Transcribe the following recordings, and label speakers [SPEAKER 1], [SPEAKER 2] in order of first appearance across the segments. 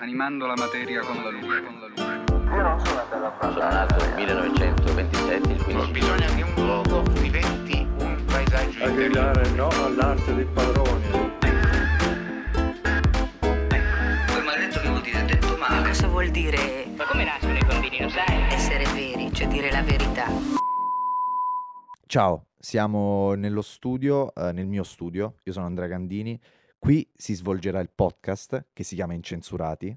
[SPEAKER 1] animando la materia con la luce. Con la luce.
[SPEAKER 2] Io non sono andato a
[SPEAKER 3] Sono
[SPEAKER 2] parlare.
[SPEAKER 3] nato nel 1927, il 15
[SPEAKER 4] Bisogna che un luogo diventi un paesaggio
[SPEAKER 5] a gridare no all'arte dei padroni.
[SPEAKER 6] Quel maledetto che vuol dire detto
[SPEAKER 7] Ma cosa vuol dire
[SPEAKER 8] Ma come nascono i bambini, lo sai?
[SPEAKER 7] essere veri, cioè dire la verità?
[SPEAKER 9] Ciao, siamo nello studio, eh, nel mio studio, io sono Andrea Gandini, qui si svolgerà il podcast che si chiama Incensurati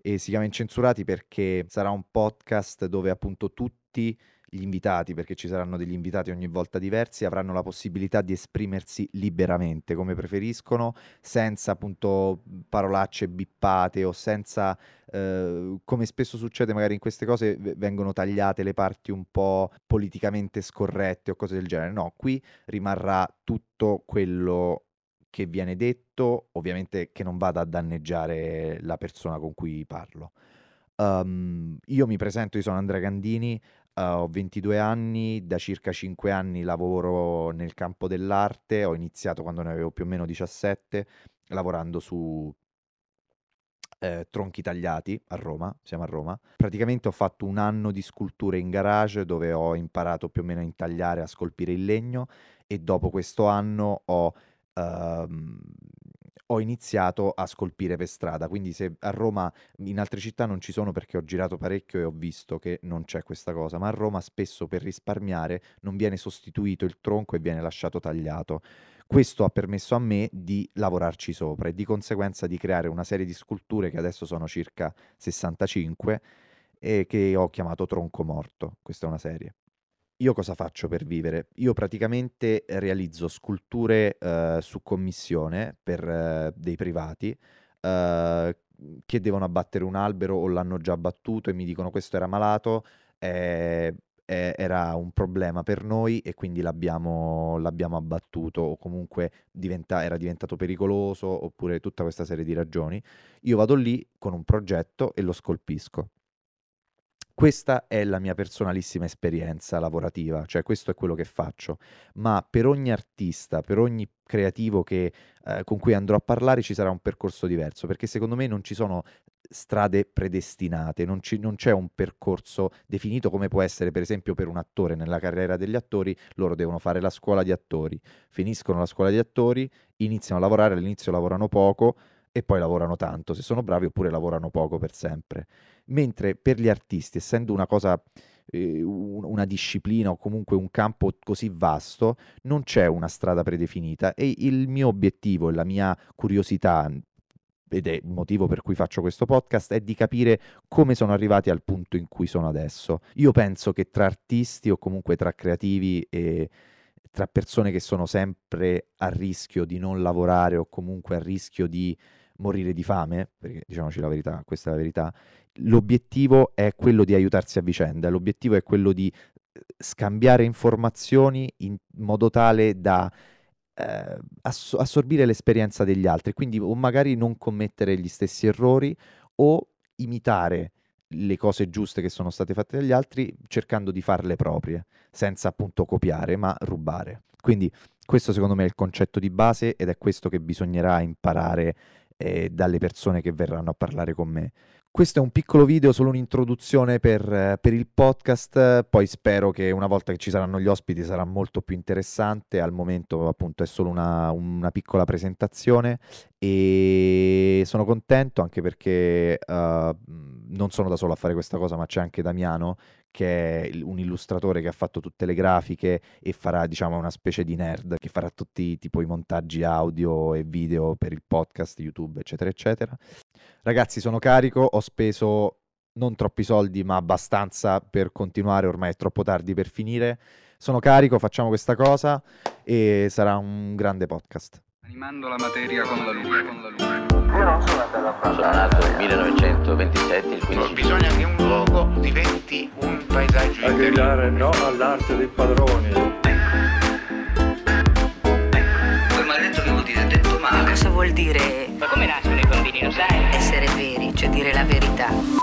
[SPEAKER 9] e si chiama Incensurati perché sarà un podcast dove appunto tutti gli invitati, perché ci saranno degli invitati ogni volta diversi, avranno la possibilità di esprimersi liberamente come preferiscono, senza appunto parolacce bippate o senza, eh, come spesso succede magari in queste cose, vengono tagliate le parti un po' politicamente scorrette o cose del genere. No, qui rimarrà tutto quello che viene detto, ovviamente che non vada a danneggiare la persona con cui parlo. Um, io mi presento, io sono Andrea Gandini, uh, ho 22 anni, da circa 5 anni lavoro nel campo dell'arte, ho iniziato quando ne avevo più o meno 17, lavorando su eh, tronchi tagliati a Roma, siamo a Roma. Praticamente ho fatto un anno di sculture in garage dove ho imparato più o meno a intagliare, a scolpire il legno e dopo questo anno ho, ehm, ho iniziato a scolpire per strada. Quindi se a Roma, in altre città non ci sono perché ho girato parecchio e ho visto che non c'è questa cosa, ma a Roma spesso per risparmiare non viene sostituito il tronco e viene lasciato tagliato. Questo ha permesso a me di lavorarci sopra e di conseguenza di creare una serie di sculture che adesso sono circa 65 e che ho chiamato Tronco Morto. Questa è una serie. Io cosa faccio per vivere? Io praticamente realizzo sculture eh, su commissione per eh, dei privati eh, che devono abbattere un albero o l'hanno già abbattuto e mi dicono questo era malato, eh, eh, era un problema per noi e quindi l'abbiamo, l'abbiamo abbattuto o comunque diventa- era diventato pericoloso oppure tutta questa serie di ragioni. Io vado lì con un progetto e lo scolpisco. Questa è la mia personalissima esperienza lavorativa, cioè questo è quello che faccio, ma per ogni artista, per ogni creativo che, eh, con cui andrò a parlare ci sarà un percorso diverso, perché secondo me non ci sono strade predestinate, non, ci- non c'è un percorso definito come può essere per esempio per un attore. Nella carriera degli attori, loro devono fare la scuola di attori, finiscono la scuola di attori, iniziano a lavorare, all'inizio lavorano poco e poi lavorano tanto, se sono bravi oppure lavorano poco per sempre. Mentre per gli artisti, essendo una cosa, eh, un- una disciplina o comunque un campo così vasto, non c'è una strada predefinita e il mio obiettivo e la mia curiosità, ed è il motivo per cui faccio questo podcast, è di capire come sono arrivati al punto in cui sono adesso. Io penso che tra artisti o comunque tra creativi e tra persone che sono sempre a rischio di non lavorare o comunque a rischio di morire di fame, perché diciamoci la verità, questa è la verità, l'obiettivo è quello di aiutarsi a vicenda, l'obiettivo è quello di eh, scambiare informazioni in modo tale da eh, ass- assorbire l'esperienza degli altri, quindi o magari non commettere gli stessi errori o imitare le cose giuste che sono state fatte dagli altri cercando di farle proprie, senza appunto copiare, ma rubare. Quindi questo secondo me è il concetto di base ed è questo che bisognerà imparare eh, dalle persone che verranno a parlare con me. Questo è un piccolo video, solo un'introduzione per, per il podcast, poi spero che una volta che ci saranno gli ospiti sarà molto più interessante, al momento appunto è solo una, una piccola presentazione. E sono contento anche perché eh, non sono da solo a fare questa cosa, ma c'è anche Damiano che è un illustratore che ha fatto tutte le grafiche e farà, diciamo, una specie di nerd che farà tutti tipo i montaggi audio e video per il podcast, YouTube, eccetera, eccetera. Ragazzi, sono carico, ho speso non troppi soldi, ma abbastanza per continuare, ormai è troppo tardi per finire. Sono carico, facciamo questa cosa e sarà un grande podcast.
[SPEAKER 1] Animando la materia con la luce. Con la luce.
[SPEAKER 2] Io non sono andato a
[SPEAKER 3] Sono nato nel 1927, il 15
[SPEAKER 4] Bisogna che un luogo diventi un.
[SPEAKER 5] Gridare no all'arte dei padroni.
[SPEAKER 6] Quel maledetto che vuol dire detto
[SPEAKER 7] Ma
[SPEAKER 6] male.
[SPEAKER 7] cosa vuol dire
[SPEAKER 8] Ma come nascono i bambini, lo sai?
[SPEAKER 7] essere veri, cioè dire la verità?